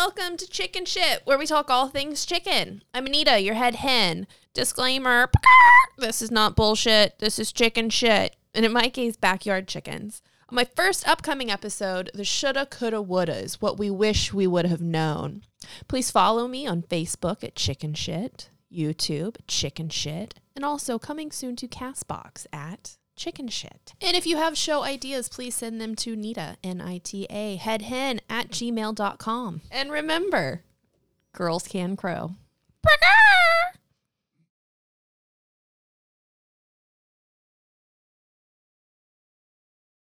welcome to Chicken Shit, where we talk all things chicken. I'm Anita, your head hen. Disclaimer this is not bullshit. This is chicken shit. And in my case, backyard chickens. On my first upcoming episode, the shoulda, coulda, woulda is what we wish we would have known. Please follow me on Facebook at Chicken Shit, YouTube Chicken Shit, and also coming soon to Castbox at Chicken Shit. And if you have show ideas, please send them to Nita, N I T A, headhen at gmail.com. And remember, girls can crow.